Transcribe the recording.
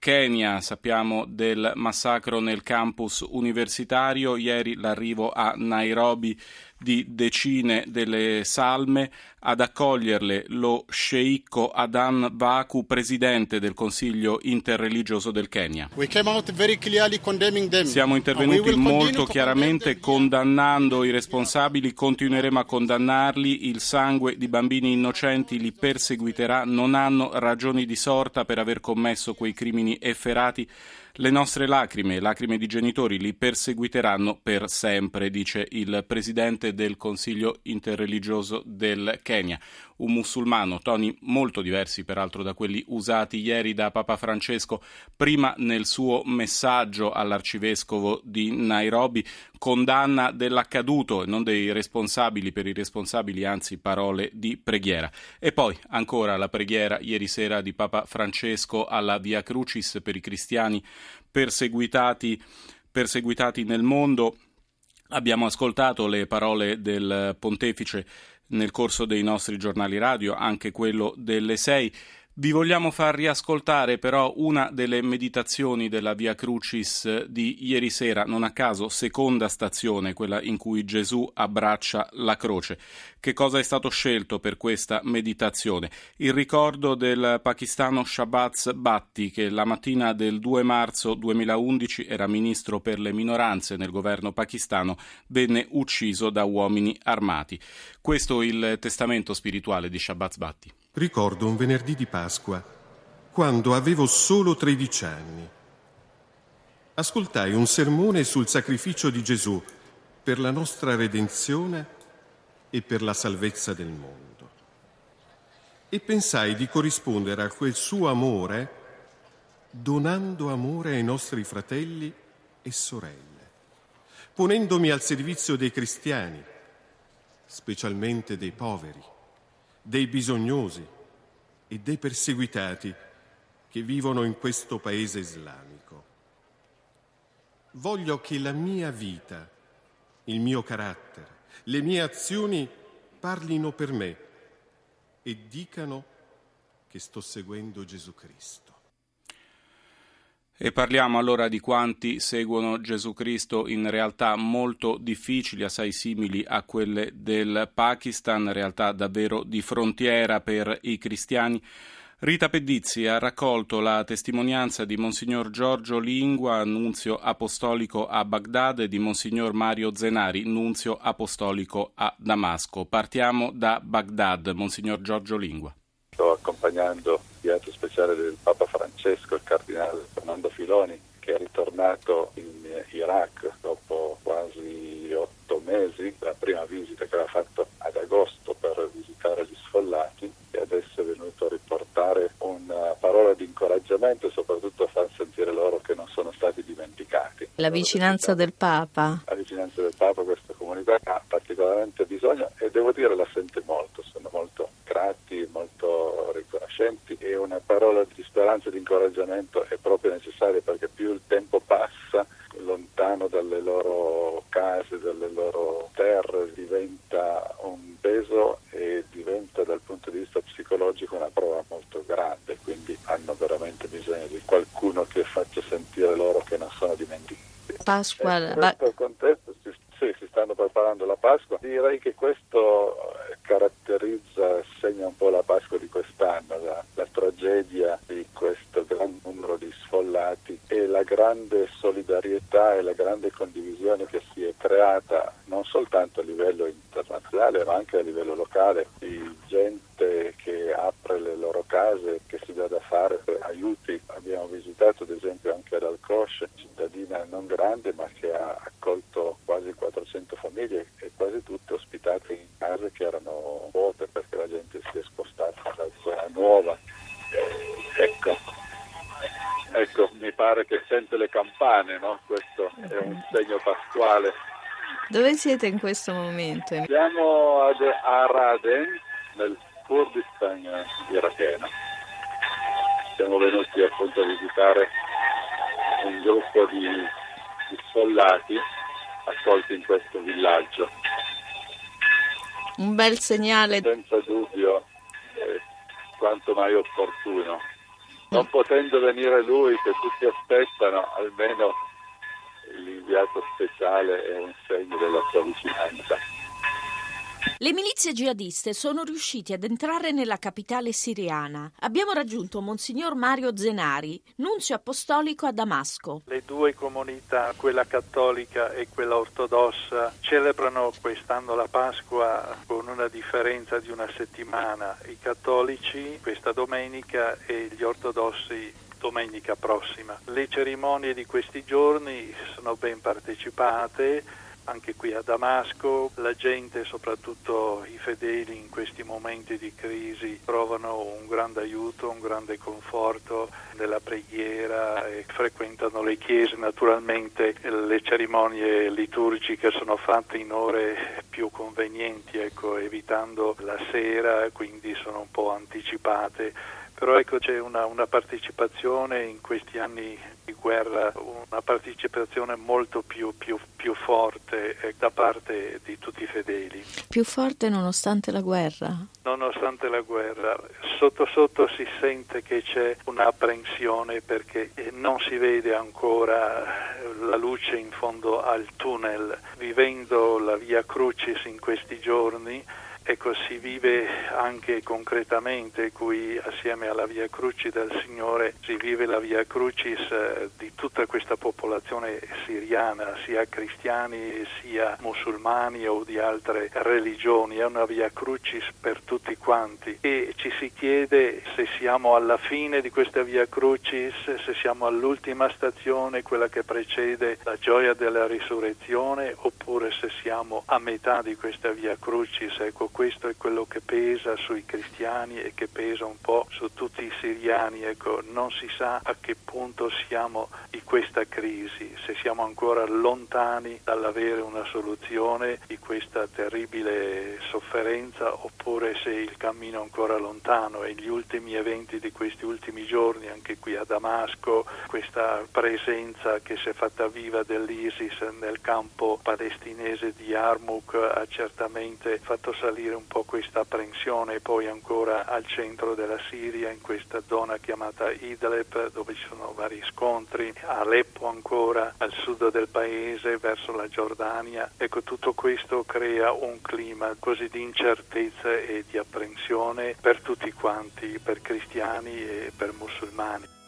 Kenya, sappiamo del massacro nel campus universitario, ieri l'arrivo a Nairobi di decine delle salme, ad accoglierle lo sceicco Adan Baku, presidente del Consiglio interreligioso del Kenya. Siamo intervenuti molto chiaramente condannando i responsabili, continueremo a condannarli, il sangue di bambini innocenti li perseguiterà, non hanno ragioni di sorta per aver commesso quei crimini efferati le nostre lacrime, lacrime di genitori, li perseguiteranno per sempre, dice il presidente del Consiglio interreligioso del Kenya un musulmano, toni molto diversi peraltro da quelli usati ieri da Papa Francesco, prima nel suo messaggio all'arcivescovo di Nairobi, condanna dell'accaduto e non dei responsabili per i responsabili, anzi parole di preghiera. E poi ancora la preghiera ieri sera di Papa Francesco alla Via Crucis per i cristiani perseguitati, perseguitati nel mondo. Abbiamo ascoltato le parole del pontefice nel corso dei nostri giornali radio, anche quello delle 6. Vi vogliamo far riascoltare però una delle meditazioni della Via Crucis di ieri sera, non a caso seconda stazione, quella in cui Gesù abbraccia la croce. Che cosa è stato scelto per questa meditazione? Il ricordo del pakistano Shabazz Bhatti, che la mattina del 2 marzo 2011 era ministro per le minoranze nel governo pakistano, venne ucciso da uomini armati. Questo è il testamento spirituale di Shabazz Bhatti. Ricordo un venerdì di Pasqua, quando avevo solo 13 anni. Ascoltai un sermone sul sacrificio di Gesù per la nostra redenzione e per la salvezza del mondo. E pensai di corrispondere a quel suo amore donando amore ai nostri fratelli e sorelle, ponendomi al servizio dei cristiani, specialmente dei poveri dei bisognosi e dei perseguitati che vivono in questo paese islamico. Voglio che la mia vita, il mio carattere, le mie azioni parlino per me e dicano che sto seguendo Gesù Cristo. E parliamo allora di quanti seguono Gesù Cristo in realtà molto difficili, assai simili a quelle del Pakistan, realtà davvero di frontiera per i cristiani. Rita Pedizzi ha raccolto la testimonianza di Monsignor Giorgio Lingua, nunzio apostolico a Baghdad, e di Monsignor Mario Zenari, nunzio apostolico a Damasco. Partiamo da Baghdad, Monsignor Giorgio Lingua. Accompagnando inviato speciale del Papa Francesco, il cardinale Fernando Filoni, che è ritornato in Iraq dopo quasi otto mesi, la prima visita che aveva fatto ad agosto per visitare gli sfollati e adesso è venuto a riportare una parola di incoraggiamento e soprattutto a far sentire loro che non sono stati dimenticati. La vicinanza del Papa. La vicinanza del Papa questa comunità ha particolarmente bisogno e devo dire la sente molto, sono molto grati, molto riconoscenti e una parola di speranza e di incoraggiamento è proprio necessaria perché più il tempo passa lontano dalle loro case, dalle loro terre, diventa un peso e diventa dal punto di vista psicologico una prova molto grande, quindi hanno veramente bisogno di qualcuno che faccia sentire loro che non sono dimenticati. Pasqua, in questo contesto si, sì, si stanno preparando la Pasqua, direi che questo caratterizza, segna un po' la Pasqua di quest'anno, la, tragedia di questo gran numero di sfollati e la grande solidarietà e la grande condivisione che si è creata non soltanto a livello internazionale ma anche a livello locale di gente che apre le loro case, che si dà da fare aiuti. Abbiamo visitato ad esempio anche ad Alcroce, cittadina non grande ma che ha accolto quasi 400 famiglie e quasi tutte ospitate in case che erano vuote perché la gente si è spostata dalla zona nuova. Pare che sente le campane, no? Questo è un segno pasquale. Dove siete in questo momento? Siamo ad Araden, nel Kurdistan iracheno. Siamo venuti appunto a visitare un gruppo di, di soldati accolti in questo villaggio. Un bel segnale. Senza dubbio, eh, quanto mai opportuno. Non potendo venire lui, che tutti aspettano, almeno l'inviato speciale è un segno della sua vicinanza. Le milizie jihadiste sono riusciti ad entrare nella capitale siriana. Abbiamo raggiunto Monsignor Mario Zenari, nunzio apostolico a Damasco. Le due comunità, quella cattolica e quella ortodossa, celebrano quest'anno la Pasqua con una differenza di una settimana. I cattolici questa domenica e gli ortodossi domenica prossima. Le cerimonie di questi giorni sono ben partecipate anche qui a Damasco la gente, soprattutto i fedeli in questi momenti di crisi, trovano un grande aiuto, un grande conforto nella preghiera e frequentano le chiese. Naturalmente le cerimonie liturgiche sono fatte in ore più convenienti, ecco, evitando la sera, quindi sono un po' anticipate però ecco c'è una, una, partecipazione in questi anni di guerra, una partecipazione molto più, più, più forte eh, da parte di tutti i fedeli. Più forte nonostante la guerra? Nonostante la guerra, sotto sotto si sente che c'è un'apprensione perché non si vede ancora la luce in fondo al tunnel. Vivendo la via Crucis in questi giorni, Ecco, si vive anche concretamente qui assieme alla Via Crucis del Signore, si vive la Via Crucis eh, di tutta questa popolazione siriana, sia cristiani sia musulmani o di altre religioni, è una Via Crucis per tutti quanti e ci si chiede se siamo alla fine di questa Via Crucis, se siamo all'ultima stazione, quella che precede la gioia della risurrezione oppure se siamo a metà di questa Via Crucis. Ecco, questo è quello che pesa sui cristiani e che pesa un po' su tutti i siriani. Ecco, non si sa a che punto siamo di questa crisi, se siamo ancora lontani dall'avere una soluzione di questa terribile sofferenza oppure se il cammino è ancora lontano e gli ultimi eventi di questi ultimi giorni, anche qui a Damasco, questa presenza che si è fatta viva dell'ISIS nel campo palestinese di Yarmouk ha certamente fatto salire salire un po' questa apprensione poi ancora al centro della Siria, in questa zona chiamata Idlib, dove ci sono vari scontri, Aleppo ancora, al sud del paese, verso la Giordania. Ecco, tutto questo crea un clima così di incertezza e di apprensione per tutti quanti, per cristiani e per musulmani.